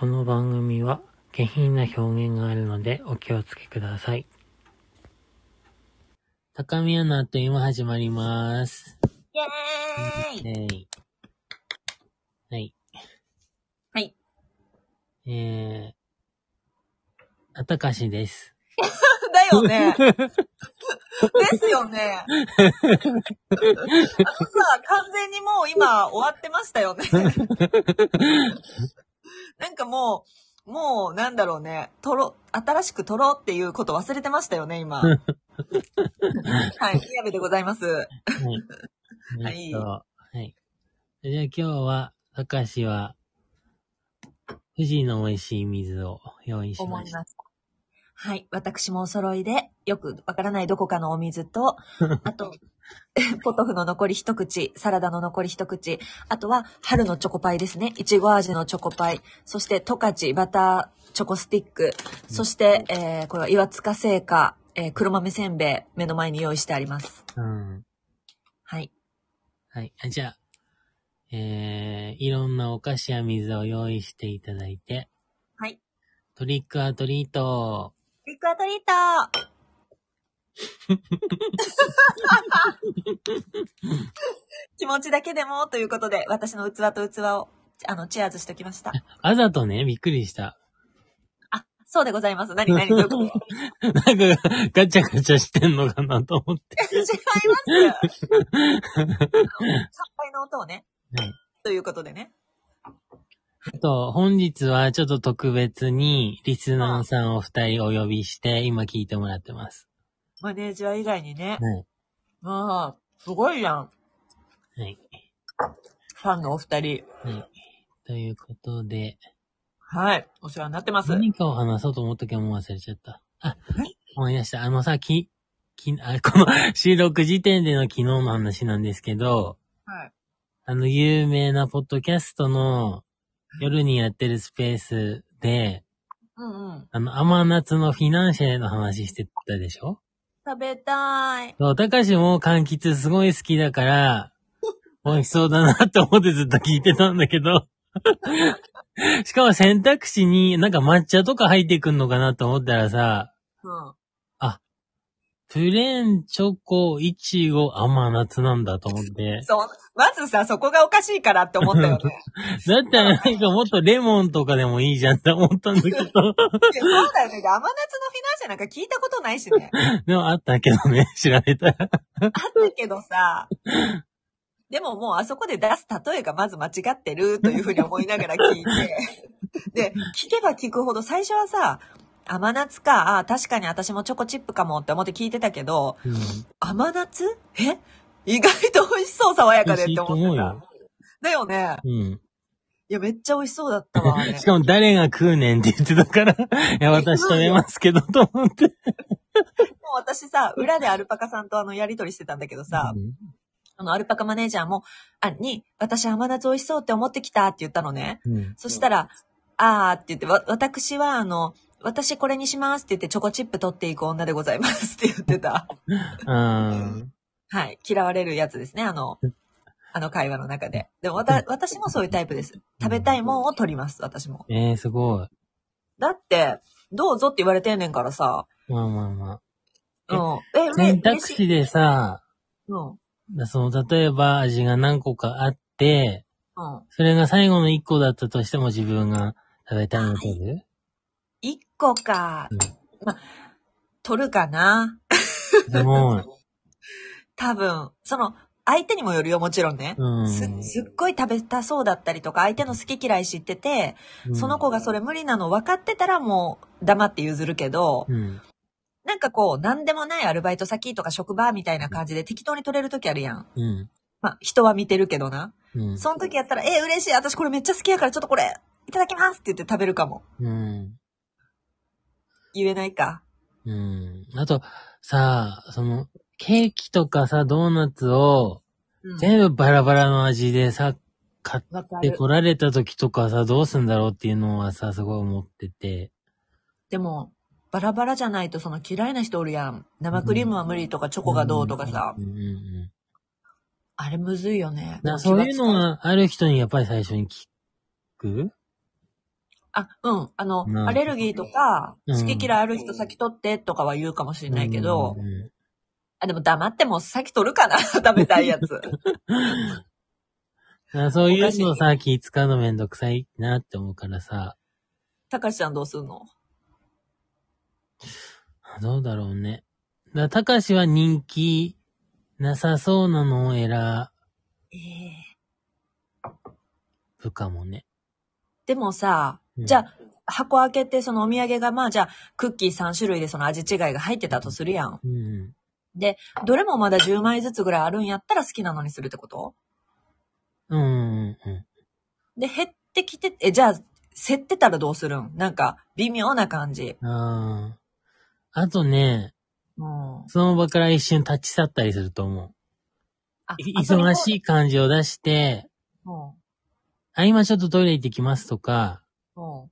この番組は下品な表現があるのでお気をつけください。高宮のあっという間始まります。イェーイえい。はい。はい。えー、あたかしです。だよね。ですよね。あのさ、完全にもう今終わってましたよね。なんかもう、もうなんだろうね、撮ろ、新しく撮ろうっていうこと忘れてましたよね、今。はい、宮部でございます。はい。はい。じゃあ今日は、たかしは、富士の美味しい水を用意しました。思いました。はい。私もお揃いで、よくわからないどこかのお水と、あと、ポトフの残り一口、サラダの残り一口、あとは春のチョコパイですね。いちご味のチョコパイ、そして十勝バターチョコスティック、そして、えー、これは岩塚製菓、えー、黒豆せんべい、目の前に用意してあります。うん。はい。はい。あじゃあ、えー、いろんなお菓子や水を用意していただいて、はい。トリックアトリート。ビッグアトリート気持ちだけでもということで、私の器と器を、あの、チアーズしておきました。あざとね、びっくりした。あ、そうでございます。何何どういうこと？なんか、ガチャガチャしてんのかなと思って。違います。乾杯の音をね。はいということでね。あと、本日はちょっと特別に、リスナーさんを二人お呼びして、今聞いてもらってます。マネージャー以外にね。はい。まあ、すごいやん。はい。ファンのお二人。はい。ということで、はい。お世話になってます。何かを話そうと思ったけどもう忘れちゃった。あはい、思い出した。あのさ、き、き、あ、この収録時点での昨日の話なんですけど、はい。あの、有名なポッドキャストの夜にやってるスペースで、うんうん。あの、甘夏のフィナンシェの話してたでしょ？食べたい。そう、高しも柑橘すごい好きだから、美味しそうだなって思ってずっと聞いてたんだけど、しかも選択肢になんか抹茶とか入ってくんのかなと思ったらさ、うん。プレーン、チョコ、イチゴ、甘夏なんだと思って。そう。まずさ、そこがおかしいからって思ったよね。だったらなんかもっとレモンとかでもいいじゃんって思ったんだけど。いやそうだよね。甘夏のフィナンシェなんか聞いたことないしね。でもあったけどね、調べたら。あったけどさ、でももうあそこで出す例えがまず間違ってるというふうに思いながら聞いて、で、聞けば聞くほど最初はさ、甘夏か、あ確かに私もチョコチップかもって思って聞いてたけど、うん。甘夏？え？意外と美味しそう、爽やかでって思ってた思うよ。。だよね。うん。いや、めっちゃ美味しそうだったわ、しかも誰が食うねんって言ってたから、いや、私食べますけど、と思って。もう私さ、裏でアルパカさんとあの、やりとりしてたんだけどさ、うんあの、アルパカマネージャーも、あ、に、私甘夏美味しそうって思ってきたって言ったのね。うん。そしたら、あーって言って、わ、私はあの、私これにしますって言ってチョコチップ取っていく女でございますって言ってた。うん。はい。嫌われるやつですね、あの、あの会話の中で。でもわた、私もそういうタイプです。食べたいもんを取ります、私も。えー、すごい。だって、どうぞって言われてんねんからさ。まあまあまえうん。え、あ。選択肢でさ、うん。だその、例えば味が何個かあって、うん。それが最後の1個だったとしても自分が食べたいの取る一個か。うんま、取るかな。でも、多分、その、相手にもよるよ、もちろんね。うん。すすっごい食べたそうだったりとか、相手の好き嫌い知ってて、うんその子がそれ無理なの分かってたらもう黙って譲るけど、うん。なんかこう、なんでもないアルバイト先とか職場みたいな感じで適当に取れる時あるやん。うん。まあ、人は見てるけどな。うん。その時やったら、え、嬉しい、私これめっちゃ好きやからちょっとこれ、いただきますって言って食べるかも。うん。言えないか。うん。あと、さあ、その、ケーキとかさ、ドーナツを、うん。全部バラバラの味でさ、買。って来られた時とかさ、どうすんだろうっていうのはさ、すごい思ってて。でも、バラバラじゃないとその嫌いな人おるやん。生クリームは無理とかチョコがどうとかさう。んうんうん。あれむずいよね。そういうのがある人にやっぱり最初に聞く？あ、うん。あの、うんアレルギーとか、うん好き嫌いある人先取ってとかは言うかもしれないけど、うんうんあ、でも黙っても先取るかな 食べたいやつ。あそういうのさ、気使うのめんどくさいなって思うからさ、たかしちゃんどうすんの？どうだろうね。だたかしは人気なさそうなのを選ええぶかもね。でもさ、うんじゃあ、箱開けてそのお土産がまあじゃあ、クッキー3種類でその味違いが入ってたとするやん。うん。どれもまだ10枚ずつぐらいあるんやったら好きなのにするってこと？うんうんうん。で、減ってきて、え、じゃあ、競ってたらどうするん？なんか、微妙な感じ。ああ。あとね、うん。その場から一瞬立ち去ったりすると思う。忙しい感じを出して、うん。あ、今ちょっとトイレ行ってきますとか、うん。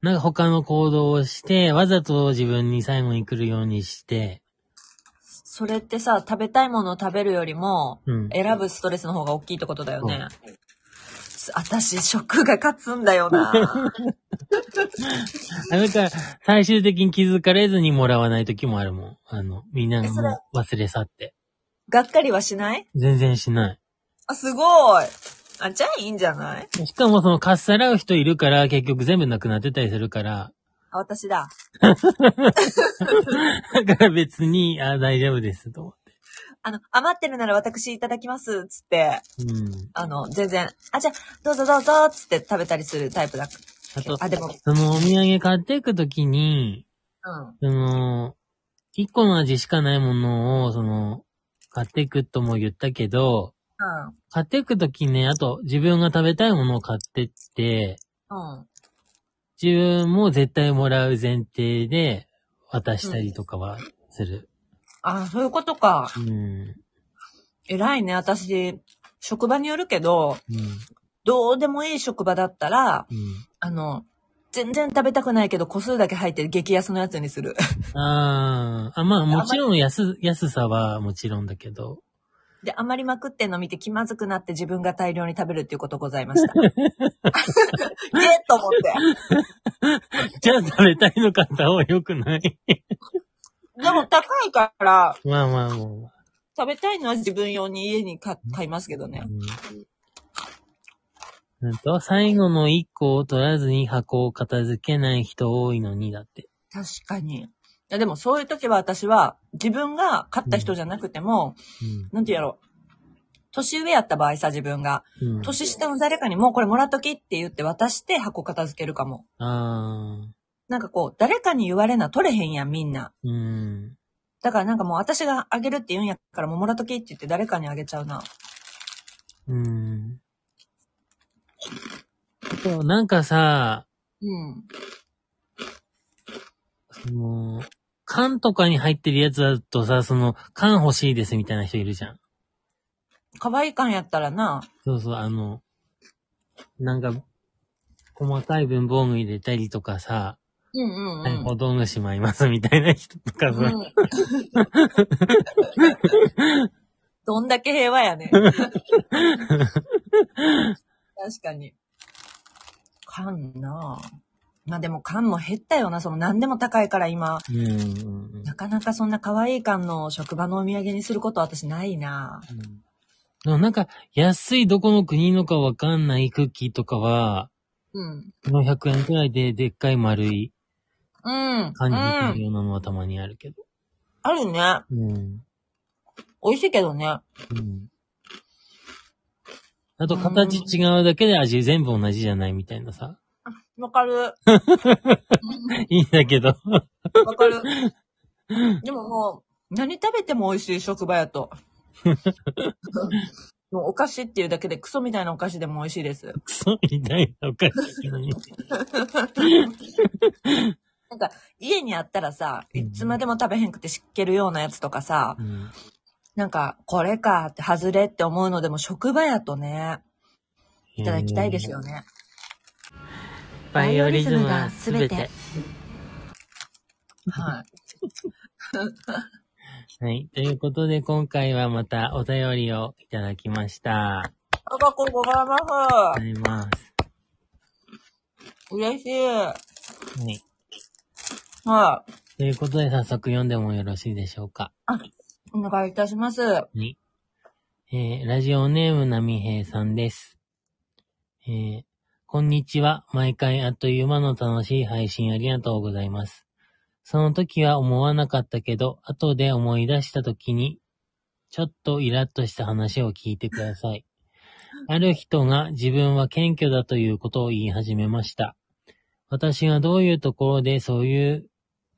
なんか他の行動をして、わざと自分に最後に来るようにして、それってさ、食べたいものを食べるよりも、うん。選ぶストレスの方が大きいってことだよね。私、食が勝つんだよな。あだから、最終的に気づかれずにもらわない時もあるもん。あの、みんながもう忘れ去って。がっかりはしない？全然しない。あ、すごい。あ、じゃあいいんじゃない？しかもそのかっさらう人いるから、結局全部なくなってたりするから、あ、私だ。だから別に、あ、大丈夫です、と思って。あの、余ってるなら私いただきます、つって、うん。あの、全然、あ、じゃあ、どうぞどうぞ、つって食べたりするタイプだ。あと、あ、でも、そのお土産買っていくときに、うん。その、一個の味しかないものを、その、買っていくとも言ったけど、うん。買っていくときね、あと自分が食べたいものを買ってって、うん。自分も絶対もらう前提で渡したりとかはする。あ、そういうことか。うん。偉いね、私、職場によるけど、うん。どうでもいい職場だったら、うん。あの、全然食べたくないけど個数だけ入ってる激安のやつにする。ああ、あ、まあもちろん安、安さはもちろんだけど。で、余りまくってんの見て気まずくなって自分が大量に食べるっていうことございました。ええと思って。じゃあ食べたいの買った方が良くない？でも高いから、まあまあも食べたいのは自分用に家に買買いますけどねう。。うん。うんと、最後の一個を取らずに箱を片付けない人多いのにだって。確かに。いやでもそういう時は私は自分が買った人じゃなくても、なんて言うやろ。年上やった場合さ、自分が。うん。うん。年下の誰かにもうこれもらっときって言って渡して箱片付けるかも。なんかこう、誰かに言われな取れへんやん、みんな。うん。だからなんかもう私があげるって言うんやからもうもらっときって言って誰かにあげちゃうな。うん。そう、なんかさ、うん。その、缶とかに入ってるやつだとさ、その、缶欲しいですみたいな人いるじゃん。可愛い感やったらな。そうそう、あの、なんか、細かい文房具入れたりとかさ、うんうんはい、ほとんどしまいますみたいな人とかさ、うん。どんだけ平和やねん。確かに。缶なぁ。まあでも缶も減ったよな。その何でも高いから今。うんうんうんなかなかそんな可愛い缶の職場のお土産にすること私ないなぁ。うんなんか、安いどこの国のかわかんないクッキーとかは、うん。400円くらいででっかい丸いうん。感じできうん。るようなのはたまにあるけど。あるね。うん。美味しいけどね。うん。あと、形違うだけで味全部同じじゃないみたいなさ。わかる。いいんだけど。わかる。でももう、何食べても美味しい職場やと。もうお菓子っていうだけでクソみたいなお菓子でも美味しいです。クソみたいなお菓子なのに。なんか、家にあったらさ、うんいつまでも食べへんくて湿気るようなやつとかさ、うん。なんか、これかって外れって思うのでも職場やとね、いただきたいですよね。バイオリズムはすべて。はい。はい。ということで、今回はまたお便りをいただきました。あありがとうございまりがとうございます。す。嬉しい。はい。はということで早速読んでもよろしいでしょうか。い。お願いいたします。に。えー、ラジオネームなみへいさんです。えー、こんにちは。毎回あっという間の楽しい配信ありがとうございます。その時は思わなかったけど、後で思い出した時に、ちょっとイラッとした話を聞いてください。ある人が自分は謙虚だということを言い始めました。私がどういうところでそういう、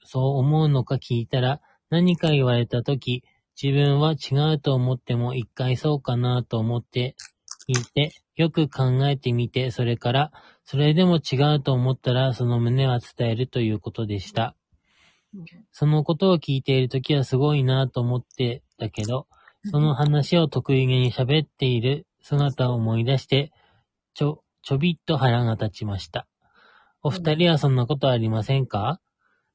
そう思うのか聞いたら、何か言われた時、自分は違うと思っても一回そうかなと思って聞いて、よく考えてみて、それから、それでも違うと思ったらその旨は伝えるということでした。そのことを聞いているときはすごいなと思ってたけど、その話を得意げに喋っている姿を思い出して、ちょ、ちょびっと腹が立ちました。お二人はそんなことありませんか？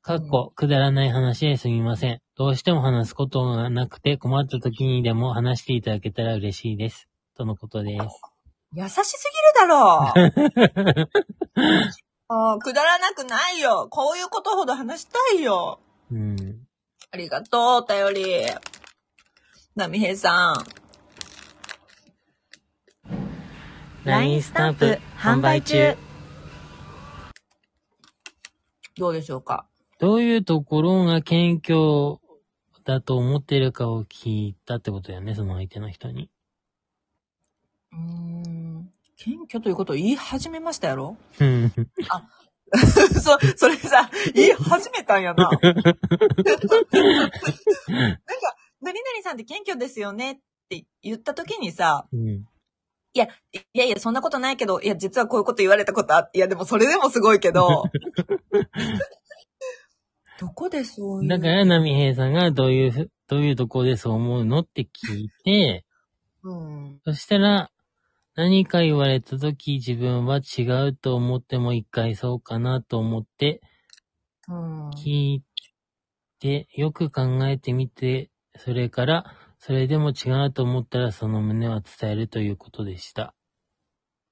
かっこ、くだらない話ですみません。どうしても話すことがなくて困った時にでも話していただけたら嬉しいです。とのことです。優しすぎるだろう。あ ーくだらなくないよ。こういうことほど話したいよ。うん。ありがとう、お便り。なみへいさん。LINE スタンプ販売中。どうでしょうか？どういうところが謙虚だと思ってるかを聞いたってことだよね、その相手の人に。うーん。謙虚ということを言い始めましたやろ？うん。そ、それさ、言い始めたんやな。なんか、何々さんって謙虚ですよねって言った時にさ、うん。いやいや、そんなことないけど、いや、実はこういうこと言われたことあって、いや、でもそれでもすごいけど、どこでそういう？だから、ナミヘイさんがどういうふ、どういうところでそう思うのって聞いて、うん。そしたら、何か言われたとき自分は違うと思っても一回そうかなと思ってうん。聞いて、よく考えてみて、それから、それでも違うと思ったらその旨は伝えるということでした。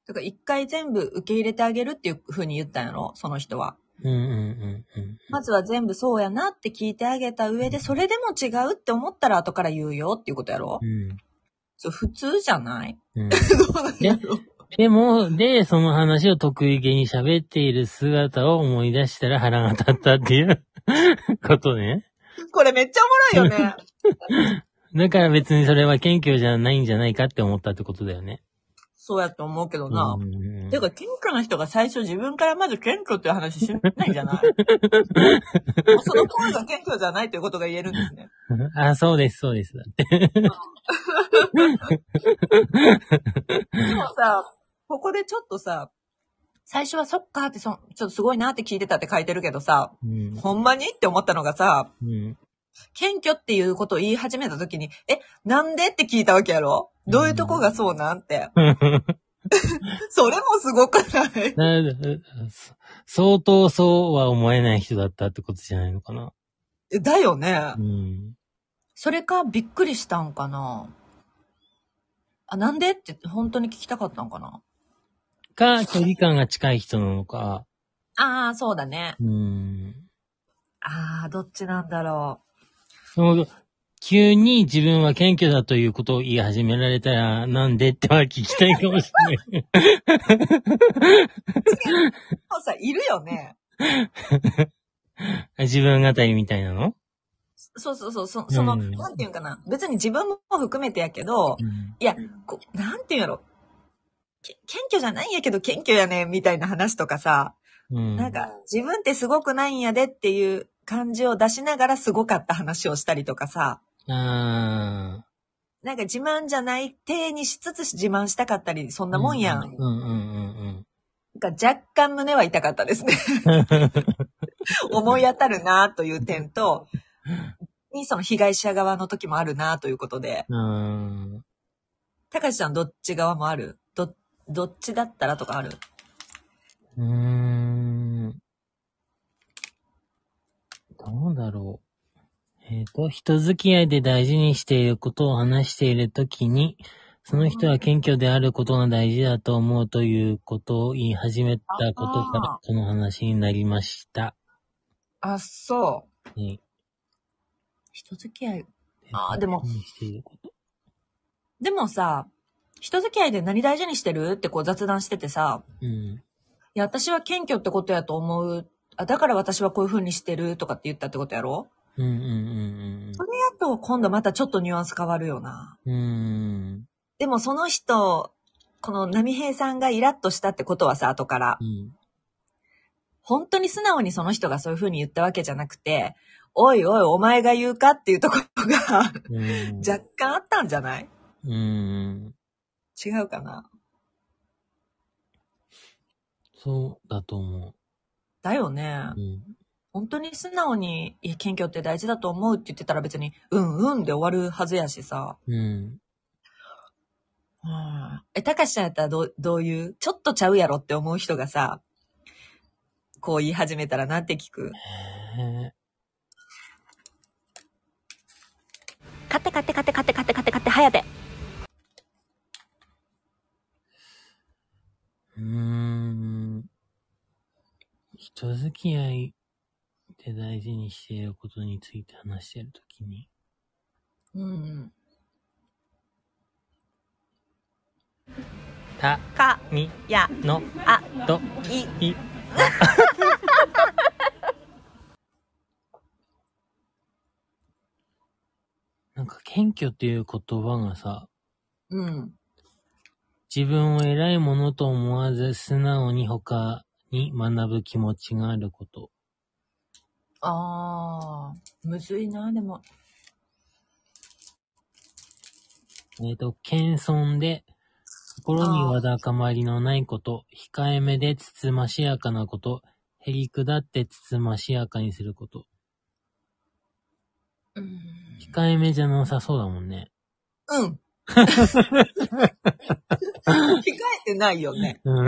だから一回全部受け入れてあげるっていう風に言ったんやろ？その人は。うんうんうんうん。まずは全部そうやなって聞いてあげた上で、それでも違うって思ったら後から言うよっていうことやろ？うん。そう普通じゃない？うん、どうなんやろ？でも、で、その話を得意げに喋っている姿を思い出したら腹が立ったっていう ことね。これめっちゃおもろいよね。だから別にそれは謙虚じゃないんじゃないかって思ったってことだよね。そうやと思うけどな。てか、謙虚な人が最初自分からまず謙虚っていう話しないんじゃない その声が謙虚じゃないということが言えるんですね。あ、そうです、そうです。だって。でもさ、ここでちょっとさ、最初はそっかってそ、ちょっとすごいなって聞いてたって書いてるけどさ、うん。ほんまにって思ったのがさ、うん。謙虚っていうことを言い始めた時に、え、なんでって聞いたわけやろ？どういうとこがそうなんて。それもすごくない？相当そうは思えない人だったってことじゃないのかな。えだよねう。ん。それかびっくりしたんかな？あ、なんでって本当に聞きたかったんかな？か、距離感が近い人なのか。ああ、そうだね。うん。ああ、どっちなんだろでも急に自分は謙虚だということを言い始められたら、なんでっては聞きたいかもしれない。う。そうさ、いるよね。自分語りみたいなの？そうそうそう、そその、うんなんていうんかな。別に自分も含めてやけど、うんいや、こうなんていうんやろ。け謙虚じゃないんやけど謙虚やねんみたいな話とかさ、うん。なんか自分ってすごくないんやでっていう感じを出しながらすごかった話をしたりとかさ、あなんか自慢じゃない体にしつつ自慢したかったり、そんなもんやん。うんうんうんなんか若干胸は痛かったですね。うん。思い当たるなという点と、にその被害者側の時もあるなということで、うん。高橋さんどっち側もある？ど、どっちだったらとかある？うーん。どうだろう。えっ、と、人付き合いで大事にしていることを話しているときに、その人は謙虚であることが大事だと思うということを言い始めたことからあ、この話になりました。あ、そう。ね人付き合い。あーでもでもさ、人付き合いで何大事にしてるってこう雑談しててさ、うん。いや、私は謙虚ってことやと思う。あ、だから私はこういう風にしてるとかって言ったってことやろ？うんうんうんそれやと今度またちょっとニュアンス変わるよな。うん。うん。でもその人、この波平さんがイラッとしたってことはさ、後からう、ん。本当に素直にその人がそういう風に言ったわけじゃなくて、おいおいお前が言うかっていうところがうん。若干あったんじゃない？うん。違うかな？そうだと思だよね。う。うん。本当に素直に、いや、謙虚って大事だと思うって言ってたら別に、うんうんで終わるはずやしさ。うん。うん。え、たかしちゃんやったらどう、どういう、ちょっとちゃうやろって思う人がさ、こう言い始めたらなんて聞くへえ。買って買って買って買って買って買って買って、早で。うーん。人付き合いで大事にしていることについて話してるときに、うん。た、か、み、や、の、あ、と、い、い、なんか謙虚っていう言葉がさ、うん。自分を偉いものと思わず素直に他に学ぶ気持ちがあること。あー、むずいな、でも。えっ、と、謙遜で、心にわだかまりのないこと、控えめでつつましやかなこと、へりくだってつつましやかにすること。うん。控えめじゃなさそうだもんね。うん。控えてないよね。うん。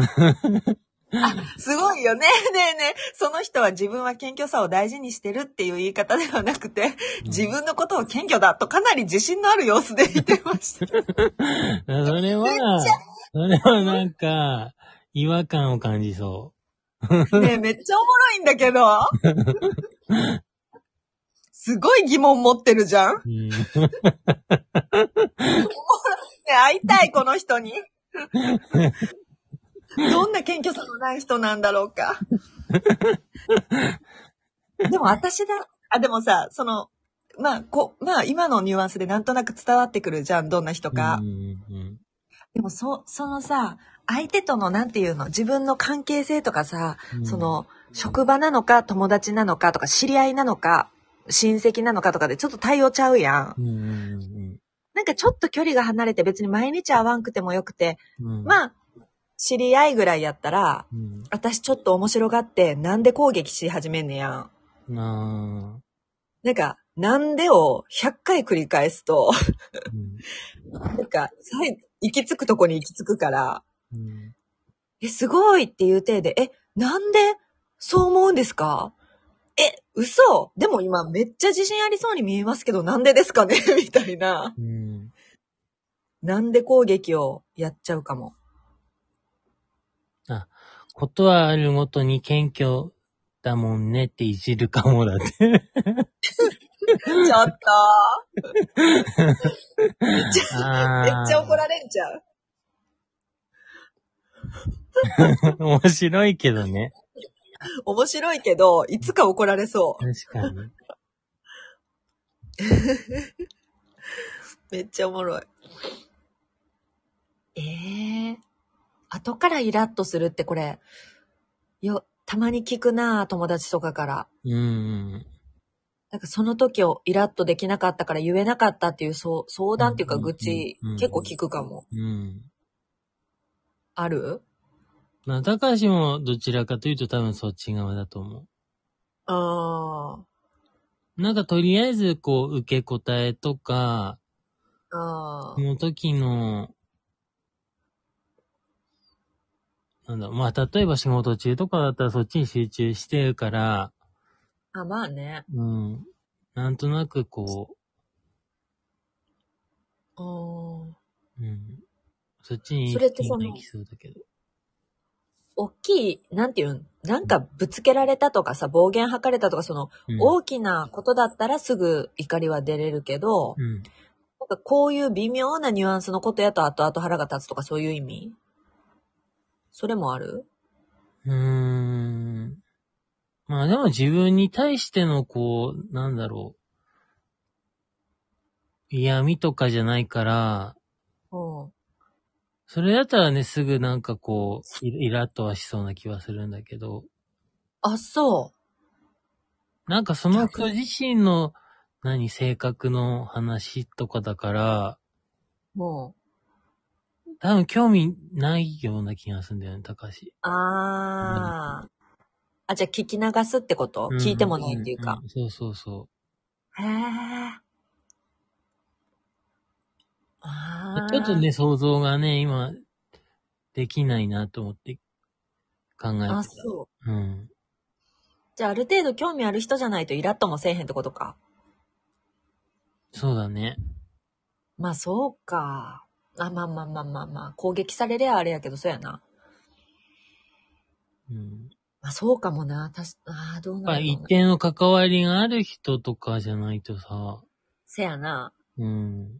すごいよね。ねえねえ。その人は自分は謙虚さを大事にしてるっていう言い方ではなくて、自分のことを謙虚だとかなり自信のある様子で言ってました。それは、それはなんか、違和感を感じそねえ、めっちゃおもろいんだけど。すごい疑問持ってるじゃん。う。うん。ねえ会いたい、この人に。どんな謙虚さのない人なんだろうか。でも私だ、あ、でもさ、その、まあ、こ、まあ、今のニュアンスでなんとなく伝わってくるじゃん、どんな人か。でも、そ、そのさ、相手とのなんていうの、自分の関係性とかさ、うんその、職場なのか、友達なのかとか、知り合いなのか、親戚なのかとかでちょっと対応ちゃうやん。うん。うんうんなんかちょっと距離が離れて別に毎日会わんくてもよくて、うん。あ、まあ、知り合いぐらいやったら、うん。私ちょっと面白がって、なんで攻撃し始めんねやん。ななんか、なんでを100回繰り返すと、あ。うん。なんか、最行き着くとこに行き着くから、うん。え、すごいっていう体で、え、なんでそう思うんですか？え、嘘でも今めっちゃ自信ありそうに見えますけど、なんでですかね？みたいな。うん。なんで攻撃をやっちゃうかも。ことはあるごとに謙虚だもんねっていじるかもだって。ちょっとめっちゃ、めっちゃ怒られんちゃう。面白いけどね。面白いけど、いつか怒られそう。確かに。めっちゃおもろい。ええ後からイラッとするってこれ、よ、たまに聞くな友達とかから。うん。なんかその時をイラッとできなかったから言えなかったっていう相談っていうかうん愚痴結構聞くかも。うん。ある？まあ、高橋もどちらかというと多分そっち側だと思あう。なんかとりあえずこう受け答えとか、あ、あその時の、なんだまあ例えば仕事中とかだったらそっちに集中してるから、あ。あ、まあね。うん。なんとなくこうん。う、うん。そっちにそれってそのうだけど。大きい、なんていうん、なんかぶつけられたとかさ、暴言吐かれたとか、その、うん。大きなことだったらすぐ怒りは出れるけど、うん。なんかこういう微妙なニュアンスのことやと後々腹が立つとかそういう意味？それもある？うーん。まあでも自分に対してのこう、なんだろう。嫌味とかじゃないから、うん。それだったらね、すぐなんかこう、イイラッとはしそうな気はするんだけど、あ、そなんかその人自身の、何、性格の話とかだから、う。も多分興味ないような気がするんだよね、高橋。う。あー。あ、じゃあ聞き流すってこと、聞いてもないっていうか。んんそうそうそへー。あう。ー。ちょっとね、想像がね、今、できないなと思って考えてた。あ、そう。うん。じゃあある程度興味ある人じゃないとイラッともせえへんってことか。そうだね。まあそうか。あ、まあまあまあまあまあ。攻撃されりゃあれやけど、そうやな。うん。まあそうかもな。たし、ああ、どうまあ、なるの一定の関わりがある人とかじゃないとさ、せやな。うん。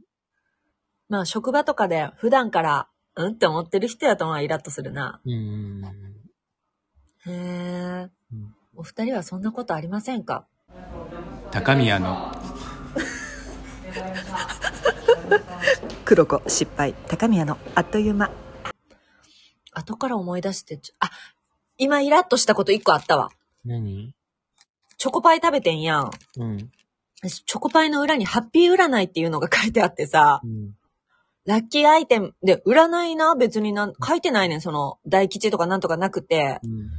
まあ職場とかで普段から、うんって思ってる人やとまあイラッとするな。うん。へえうん。お二人はそんなことありませんか？高宮の黒子失敗高宮のあっという間後から思い出してちょ、あ、今イラッとしたこと一個あったわ。何？チョコパイ食べてんやん。うん。チョコパイの裏にハッピー占いっていうのが書いてあってさ、うん。ラッキーアイテムで、占いな？別になん書いてないねん、その、大吉とかなんとかなくて、うん。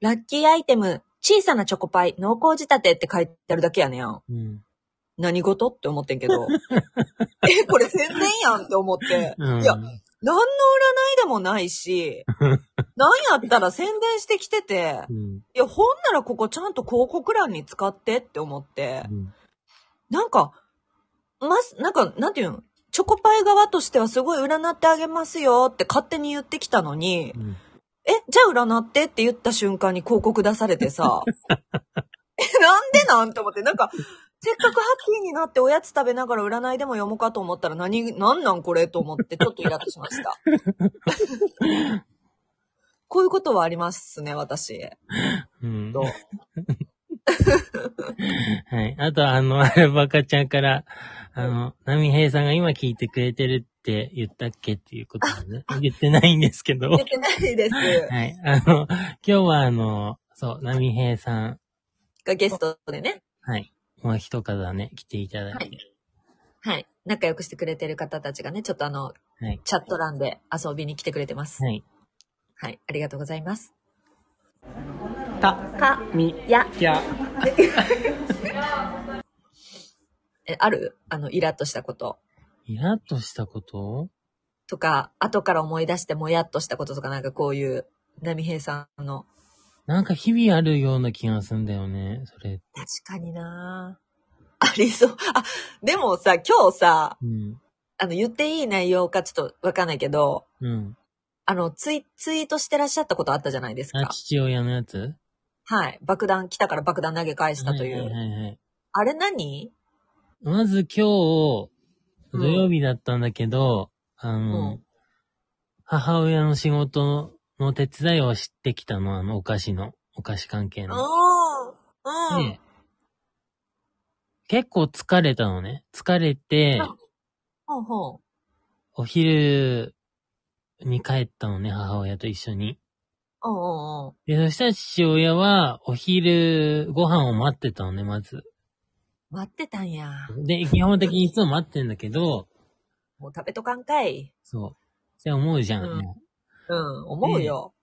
ラッキーアイテム、小さなチョコパイ、濃厚仕立てって書いてあるだけやねん。うん。何事って思ってんけど。え、これ宣伝やんって思って。うん。いや、何の占いでもないし、なんやったら宣伝してきてて、うん。いや、ほんならここちゃんと広告欄に使ってって思って、うん。なんか、ま、なんか、なんていうの？チョコパイ側としてはすごい占ってあげますよって勝手に言ってきたのに、うん。え、じゃあ占ってって言った瞬間に広告出されてさ、え、なんでなん？て思って、なんか、せっかくハッピーになっておやつ食べながら占いでも読もうかと思ったら何、なんなんこれと思ってちょっとイラッとしました。こういうことはありますね、私。うん。と はい。あと、あの、アルバカちゃんから、あの、ナミヘイさんが今聞いてくれてるって言ったっけっていうことでね。言ってないんですけど。出てないです。はい。あの、今日はあの、そう、ナミヘイさん、がゲストでね。はい。もう一方ね、来ていただいて。はい。仲良くしてくれてる方たちがね、ちょっとあの、はい。チャット欄で遊びに来てくれてます。はい。はい。ありがとうございます。たか、みや、や え、ある？あの、イラッとしたこと。イラッとしたこと？とか、後から思い出してもやっとしたこととか、なんかこういう、波平さんの。なんか日々あるような気がするんだよね、それ。確かにな ありそう。あ、でもさ、今日さ、うん。あの、言っていい内容かちょっとわかんないけど、うん。あの、ツイ、ツイートしてらっしゃったことあったじゃないですあ、か。父親のやつ？はい。爆弾、来たから爆弾投げ返したという。はいはいはいはい。あれ何？まず今日、土曜日だったんだけど、あの、うん母親の仕事の手伝いをしてきたの、あの、お菓子の、お菓子関係の。うん。うん。で、結構疲れたのね。疲れて、ほうほう。お昼に帰ったのね、母親と一緒に。うんうんうん。で、そしたら父親は、お昼ご飯を待ってたのね、まず。待ってたんや。で、基本的にいつも待ってんだけど、もう食べとかんかい。そう。って思うじゃん。うんもうん、思うよ。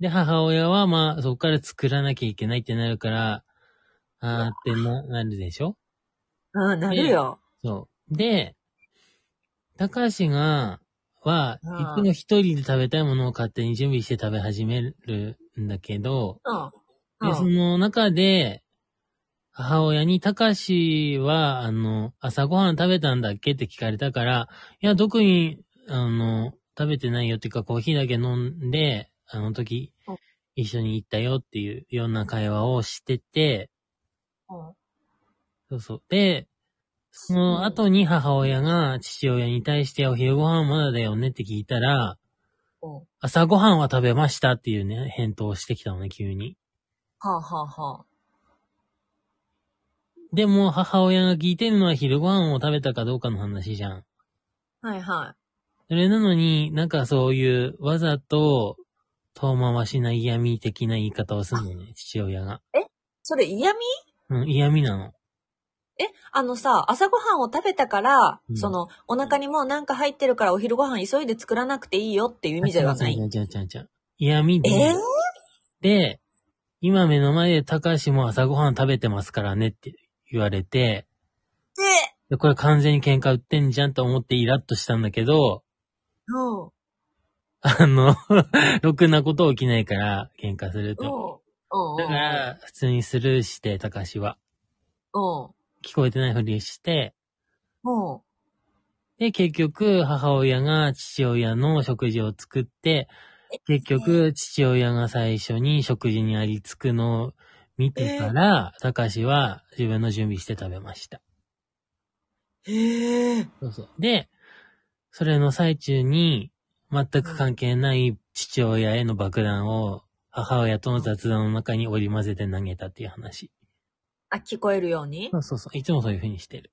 うで、母親は、まあ、そこから作らなきゃいけないってなるから、あーってな、なるでしょ？うん、なるよ。そう。で、高橋が、は、うんいつも一人で食べたいものを勝手に準備して食べ始めるんだけど、うん。で、そうん。の中で、母親に、高橋は、あの、朝ごはん食べたんだっけ？って聞かれたから、いや、特にあの、食べてないよっていうか、コーヒーだけ飲んで、あの時うん、一緒に行ったよっていうような会話をしてて、うん。そうそう。で、その後に母親が父親に対してお昼ご飯まだだよねって聞いたら、うん。朝ごはんは食べましたっていうね、返答をしてきたのね、急に。はあ、はあはあ、でも、母親が聞いてるのは昼ご飯を食べたかどうかの話じゃん。はいはい。それなのに、なんかそういう、わざと、遠回しな嫌味的な言い方をするのね、父親が。それ嫌味？うん、嫌味なの。え、あのさ、朝ごはんを食べたから、うんその、お腹にもうなんか入ってるからお昼ご飯急いで作らなくていいよっていう意味じゃない？違う違う違う違う。嫌味で、えー、で、今目の前で高橋も朝ごはん食べてますからねって言われて、で、でこれ完全に喧嘩売ってんじゃんと思ってイラッとしたんだけど、うん。あの、ろくなこと起きないから、喧嘩するうん。と。うん。だから、普通にスルーして、高橋は。うん。聞こえてないふりして、うん。で、結局、母親が父親の食事を作って、結局、父親が最初に食事にありつくのを見てから、高橋は自分の準備して食べました。へえ。そうそう。で、それの最中に、全く関係ない父親への爆弾を、母親との雑談の中に織り交ぜて投げたっていう話。あ、聞こえるように？そうそうそう。いつもそういう風にしてる。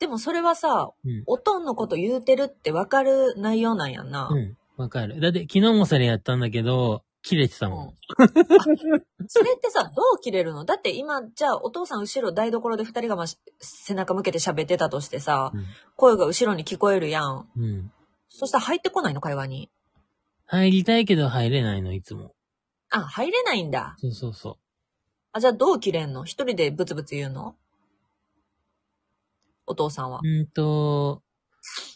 でもそれはさ、うん。おとんのこと言うてるってわかる内容なんやんな。うん。わかる。だって、昨日もそれやったんだけど、切れてたもん。それってさ、どう切れるの？だって今、じゃあお父さん後ろ台所で二人がまし背中向けて喋ってたとしてさ、声が後ろに聞こえるやん。うん。うん。そしたら入ってこないの？会話に。入りたいけど入れないの、いつも。あ、入れないんだ。そうそうそあ、じゃあどう切れんの？一人でブツブツ言うの？お父さんはう。。うんと、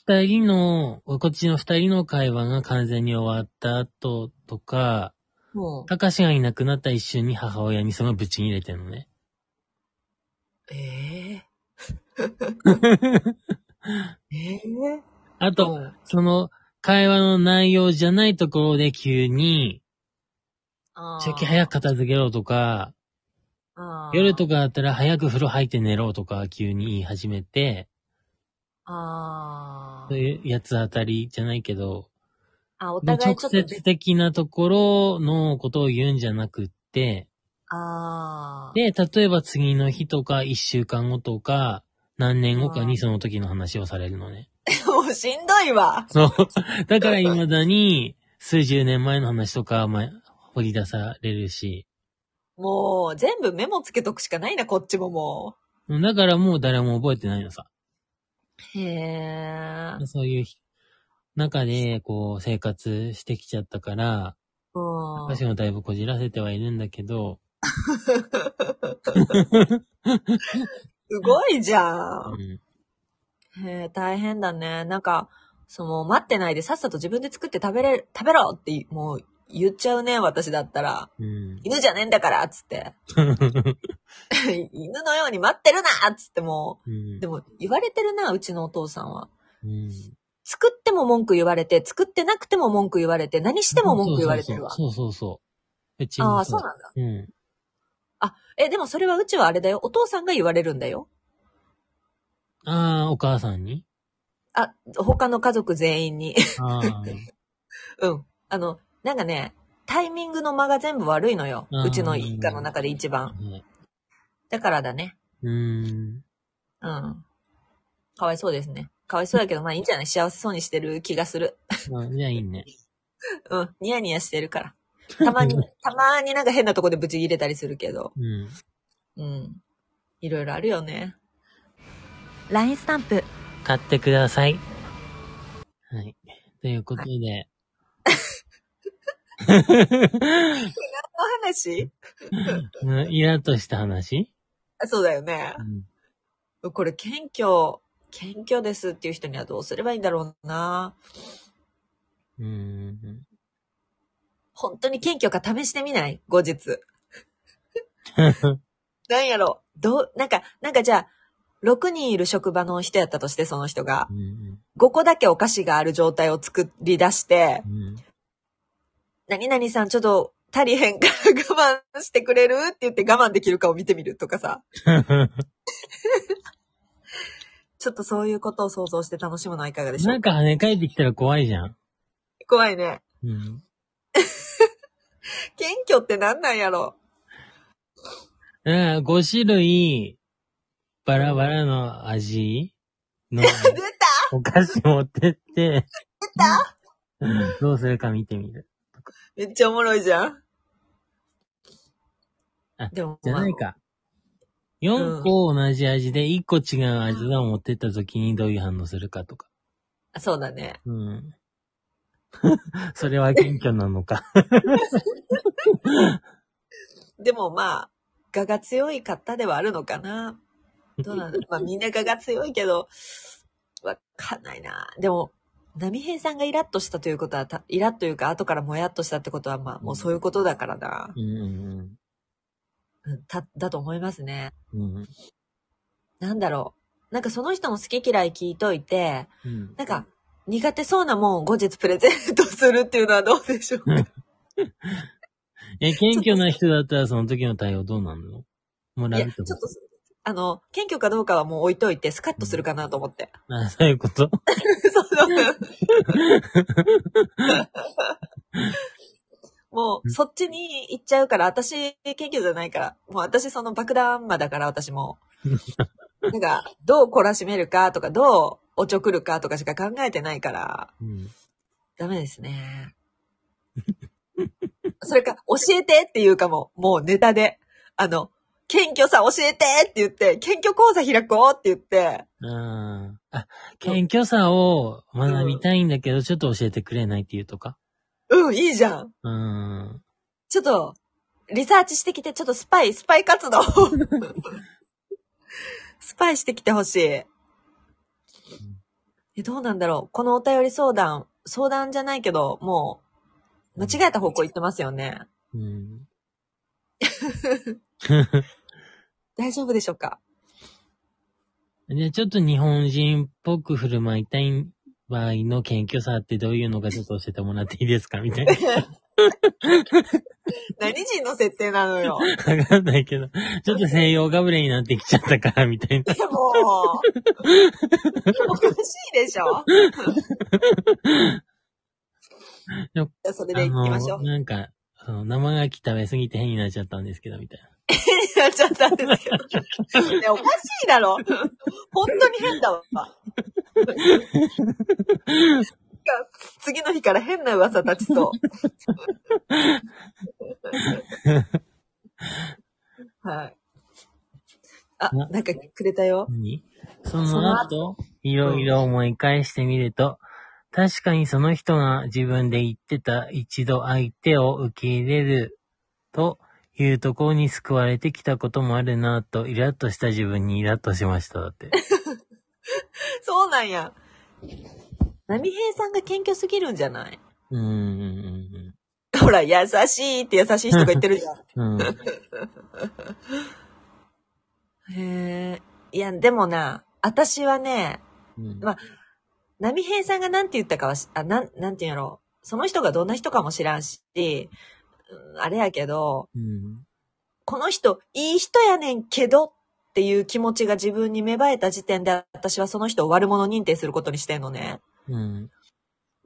二人の、こっちの二人の会話が完全に終わった後とか、もう、たかしがいなくなった一瞬に母親にそのぶち入れてるのね。ええええあと、その会話の内容じゃないところで急に、席早く片付けろとか、夜とか。かだったら早く風呂入って寝ろとか急に言い始めて、あそういう八つ当たりじゃないけど、あ。あ、お互いちょっと接的なところのことを言うんじゃなくって、ああ。で、例えば次の日とか一週間後とか、何年後かにその時の話をされるのね。もうしんどいわ。そう。だから未だに、数十年前の話とか、まあ、掘り出されるし、もう、全部メモつけとくしかないな、こっちももだからもう誰も覚えてないのさ。う。へえ。そういう中で、こう、生活してきちゃったから、うん。私もだいぶこじらせてはいるんだけど、すごいじゃ。うんん。へえ、大変だね。なんか、その、待ってないでさっさと自分で作って食べれる、食べろって、もう、言っちゃうね、私だったら。うん。犬じゃねえんだからっつって。犬のように待ってるなっつってもうんう。でも、言われてるな、うちのお父さんは。うん作っても文句言われて、作ってなくても文句言われて、何しても文句言われてるわ。そうそうそう。うちもああ、そうなんだ。うん。え、でもそれはうちはあれだよ。お父さんが言われるんだよ。ああ、お母さんに？あ、他の家族全員に。ああ。うん。あの、なんかね、タイミングの間が全部悪いのよ。うちの一家の中で一番。ねだからだね。うーん。うん。かわいそうですね。かわいそうだけど、まあいいんじゃない？幸せそうにしてる気がする。まあ、じゃあいいね。うん。ニヤニヤしてるから。たまに、たまになんか変なとこでブチ切れたりするけど。うん。うん。いろいろあるよね。LINE スタンプ買ってください。はい。ということで。お話うんイラッとした話？あそうだよねう。ん。これ謙虚、謙虚ですっていう人にはどうすればいいんだろうな。うーん。本当に謙虚か試してみない？後日。なんやろどう、なんか、なんかじゃあ、6人いる職場の人やったとして、その人がう。ん。5個だけお菓子がある状態を作り出してう、ん。何々さんちょっと足りへんから我慢してくれる？って言って我慢できるかを見てみるとかさ。ちょっとそういうことを想像して楽しむのはいかがでしょうんか？なか跳ね返ってきたら怖いじゃん。怖いね。うん。謙虚って何なんやろ？だから5種類、バラバラの味の 出た？お菓子持ってって、出た？うんどうするか見てみる。めっちゃおもろいじゃん。あでも、じゃないか。4個同じ味で1個違う味を持ってった時にどういう反応するかとか。あそうだね。うん。それは謙虚なのか。でもまあ、我が強い方ではあるのかな。どうなんだ まあみんな我が強いけど、わかんないな。でも、波平さんがイラッとしたということは、たイラッというか後からもやっとしたってことはまあもうそういうことだからな。うんうんうん、た、だと思いますね。うん。うんなんだろう。なんかその人の好き嫌い聞いといて、うん。なんか苦手そうなもんを後日プレゼントするっていうのはどうでしょうか？え、謙虚な人だったらその時の対応どうなるの？もらいうや、ってちょっと、あの、謙虚かどうかはもう置いといて、スカッとするかなと思って。あ、そういうこと？そうそう。もう、そっちに行っちゃうから、私、謙虚じゃないから、もう私その爆弾魔だから、私も。なんか、どう懲らしめるかとか、どうおちょくるかとかしか考えてないから、うん。ダメですね。それか、教えてっていうかも、もうネタで、あの、謙虚さ教えてって言って、謙虚講座開こうって言って、ああ。あ、謙虚さを学びたいんだけど、ちょっと教えてくれないっていうとか？うん、いいじゃん。うん。ちょっと、リサーチしてきて、ちょっとスパイ、スパイ活動。スパイしてきてほしい。え、どうなんだろうこのお便り相談、相談じゃないけど、もう、間違えた方向行ってますよね。うん。大丈夫でしょうか？で、ちょっと日本人っぽく振る舞いたい場合の謙虚さってどういうのかちょっと教えてもらっていいですかみたいな。何人の設定なのよ。わかんないけど、ちょっと西洋ガブレになってきちゃったから、みたいな。でも、おかしいでしょじゃあそれで行きましょうなんか、あの生牡蠣食べ過ぎて変になっちゃったんですけど、みたいな。なっちゃったんですけど。いや、おかしいだろ。本当に変だわ。次の日から変な噂立ちそう。はい。あ、ななんかくれたよ。何？その後、いろいろ思い返してみると、確かにその人が自分で言ってた一度相手を受け入れるというところに救われてきたこともあるなと、イラッとした自分にイラッとしました。だって。そうなんや。波平さんが謙虚すぎるんじゃない？うーん。ほら、優しいって優しい人が言ってるじゃん。うん。へえ。いや、でもな、私はね、うんまあ波平さんがなんて言ったかはし、あ、なん、なんて言うんやろう。その人がどんな人かも知らんし、うんあれやけど、うん。この人、いい人やねんけどっていう気持ちが自分に芽生えた時点で、私はその人を悪者認定することにしてんのね。うん。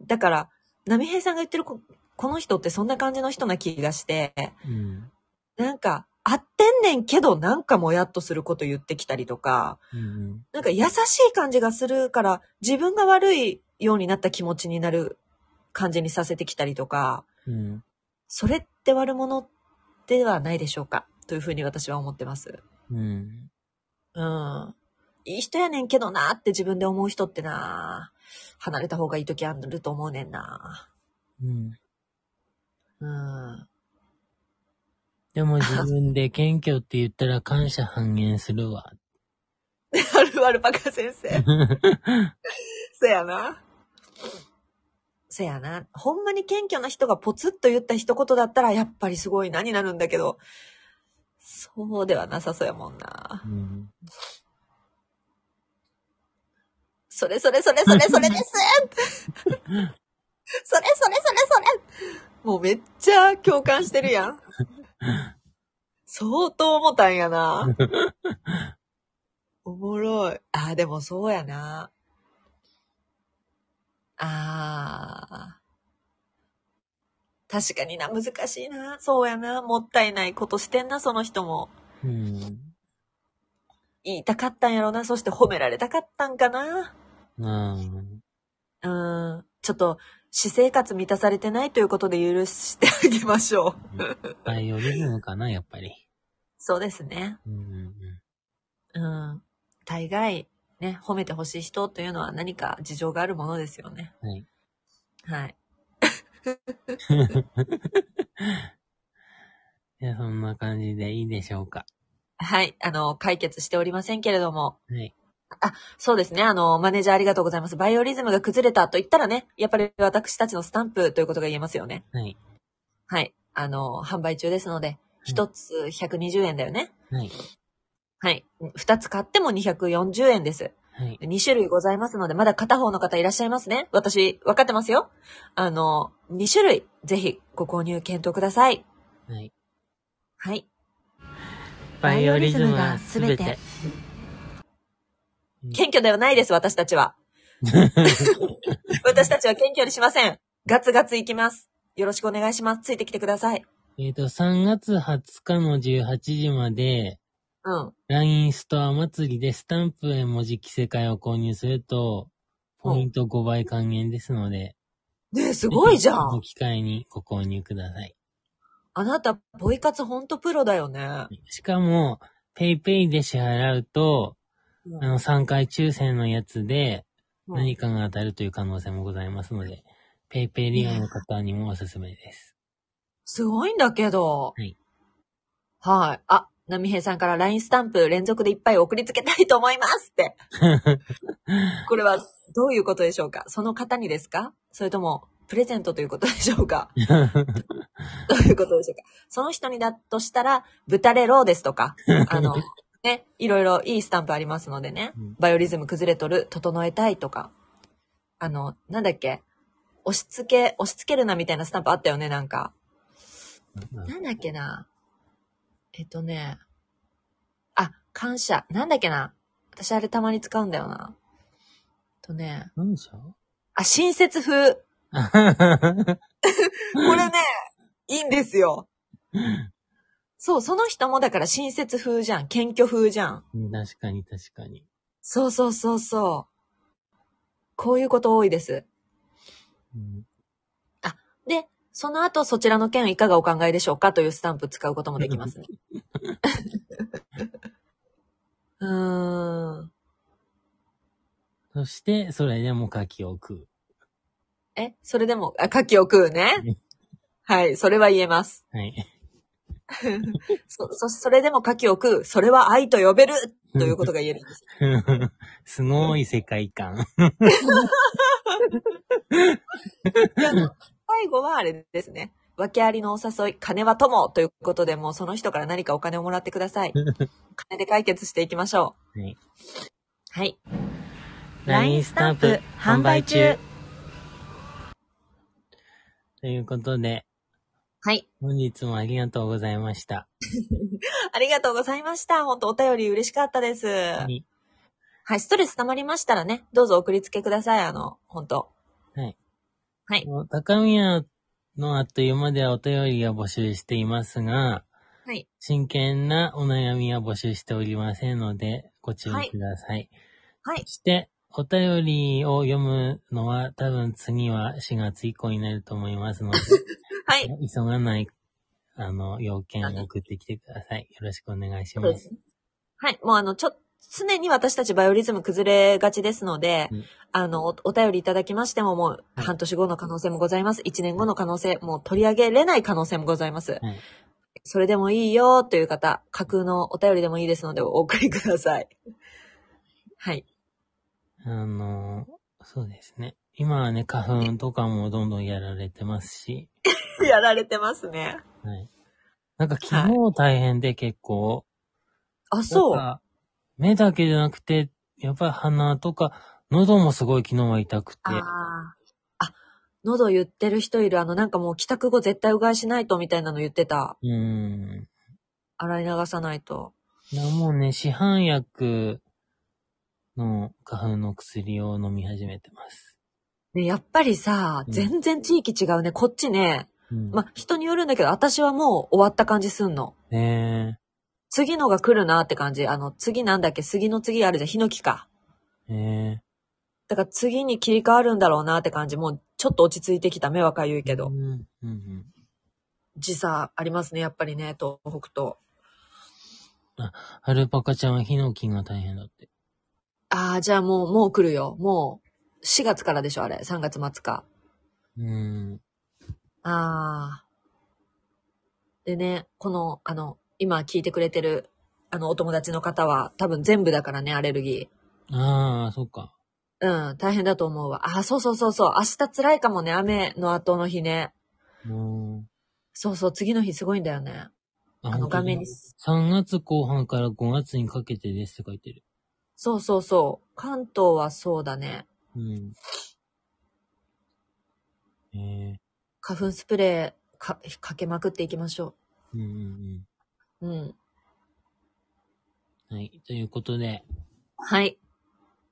だから、波平さんが言ってるここの人ってそんな感じの人な気がして、うん。なんか、合ってんねんけど、なんかもやっとすること言ってきたりとか、うん。なんか優しい感じがするから、自分が悪いようになった気持ちになる感じにさせてきたりとか、うん。それって悪者ではないでしょうかというふうに私は思ってます。うん。うん。いい人やねんけどなって自分で思う人ってな離れた方がいい時あると思うねんなうん。うん。でも自分で謙虚って言ったら感謝半減するわ。あるあるバカ先生。せやな。せやな。ほんまに謙虚な人がポツッと言った一言だったら、やっぱりすごいなになるんだけど、そうではなさそうやもんなう。ん。それそれそれそれそれです それそれそれそれもうめっちゃ共感してるやん。相当重たんやな。おもろい。あー、でもそうやな。あー。確かにな、難しいな。そうやな。もったいないことしてんな、その人も。うん。言いたかったんやろな。そして褒められたかったんかな。うん。うん。ちょっと、私生活満たされてないということで許してあげましょう。バイオリズムかな、やっぱり。そうですね。うんうん。大概、ね、褒めてほしい人というのは何か事情があるものですよね。うん。はい。はい。じゃあそんな感じでいいでしょうか。はい。あの、解決しておりませんけれども。はい。そうですね。あの、マネージャーありがとうございます。バイオリズムが崩れたと言ったらね、やっぱり私たちのスタンプということが言えますよね。はい。はい。あの、販売中ですので、一つ120円だよね。はい。はい。二つ買っても240円です。はい。2種類ございますので、まだ片方の方いらっしゃいますね。私、分かってますよ。あの、2種類、ぜひご購入検討ください。はい。はい。バイオリズムがすべて。謙虚ではないです、私たちは。私たちは謙虚にしません。ガツガツいきます。よろしくお願いします。ついてきてください。えっと、3月20日の18時まで、うん。LINE ストア祭りでスタンプ絵文字着せ替えを購入すると、ポイント5倍還元ですので、ねえ、すごいじゃん。この機会にご購入ください。あなた、ポイ活ほんとプロだよね。しかも、ペイペイで支払うと、うんあの、3回抽選のやつで、うん何かが当たるという可能性もございますので、ペイペイ利用の方にもおすすめです。すごいんだけど。はい。はい。あ、波平さんから LINE スタンプ連続でいっぱい送りつけたいと思いますって。これはどういうことでしょうか？その方にですか？それとも、プレゼントということでしょうか？どういうことでしょうか？その人にだとしたら、豚レローですとか、あの、ね、いろいろいいスタンプありますのでねうん。バイオリズム崩れとる、整えたいとか。あの、なんだっけ？押し付け、押し付けるなみたいなスタンプあったよね、なんか。なんだっけな？えっとね。あ、感謝。なんだっけな。私あれたまに使うんだよな。えっとね。何でしょあ、親切風。これね、いいんですよ。そう、その人もだから親切風じゃん。謙虚風じゃん。確かに確かに。そうそうそうそう。こういうこと多いです。うんで、その後そちらの件いかがお考えでしょうかというスタンプ使うこともできますね。うーん。そして、それでも牡蠣を食う。え、それでも、あ、牡蠣を食うね。はい、それは言えます。はい。そ、そ、それでも牡蠣を食う。それは愛と呼べるということが言えるんです。すごい世界観。であの最後はあれですね。訳ありのお誘い、金は友ということで、もうその人から何かお金をもらってください。金で解決していきましょはい。う。はい。LINE スタンプ販売中。ということで、はい。本日もありがとうございました。ありがとうございました。本当お便り嬉しかったです。ははい。い。ストレス溜まりましたらね、どうぞ送りつけください。あの、本当はい。はい。高宮のあっという間ではお便りを募集していますが、はい。真剣なお悩みは募集しておりませんので、ご注意ください。はいそ。して、お便りを読むのは多分次は4月以降になると思いますので、はい。急がない、あの、要件を送ってきてください。よろしくお願いしま。すす。はい。もうあの、ちょ、常に私たちバイオリズム崩れがちですので、うんあのお、お便りいただきましてももうはい半年後の可能性もございます。1年後の可能性、もう取り上げれない可能性もございます。はいそれでもいいよという方、架空のお便りでもいいですのでお送りください。はい。あの、そうですね。今はね、花粉とかもどんどんやられてますし、やられてますね。はい。なんか昨日大変で結構、あ、そう。目だけじゃなくて、やっぱり鼻とか喉もすごい昨日は痛くて。ああ。あ、喉言ってる人いる。あの、なんかもう帰宅後絶対うがいしないとみたいなの言ってた。うーん。洗い流さないと。いやもうね、市販薬の花粉の薬を飲み始めてます。ね、やっぱりさ、うん全然地域違うね。こっちね、うん。ま、人によるんだけど、私はもう終わった感じすんの。ね次のが来るなって感じ。あの、次なんだっけ？杉の次あるじゃん。ヒノキか。え。ねだから次に切り替わるんだろうなって感じ。もうちょっと落ち着いてきた。目はかゆいえ。けど。うん。うんうん。時差ありますね、やっぱりね、東北と。アルパカちゃんはヒノキが大変だって。ああ、じゃあもう、もう来るよ。もう、4月からでしょ、あれ。3月末か。うん。ああ。でね、この、あの、今聞いてくれてる、あの、お友達の方は、多分全部だからね、アレルギああ、そっか。ー。うん、大変だと思うわ。ああ、そうそうそうそう。明日辛いかもね、雨の後の日ね。もそうそう、次の日すごいんだよね。う。あの、画面に。3月後半から5月にかけてですって書いてる。そうそうそう。関東はそうだね。うん。ええ花粉スプレーか、かけまくっていきましょうんうんう。うん。うん。はい。ということで、はい。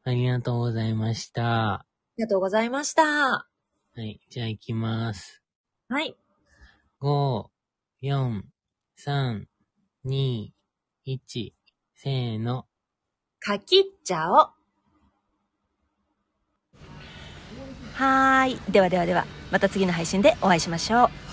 ありがとうございました。ありがとうございました。はい。じゃあ行きます。はい。5、4、3、2、1、せーの。かきっちゃお。はーいではではではまた次の配信でお会いしましょう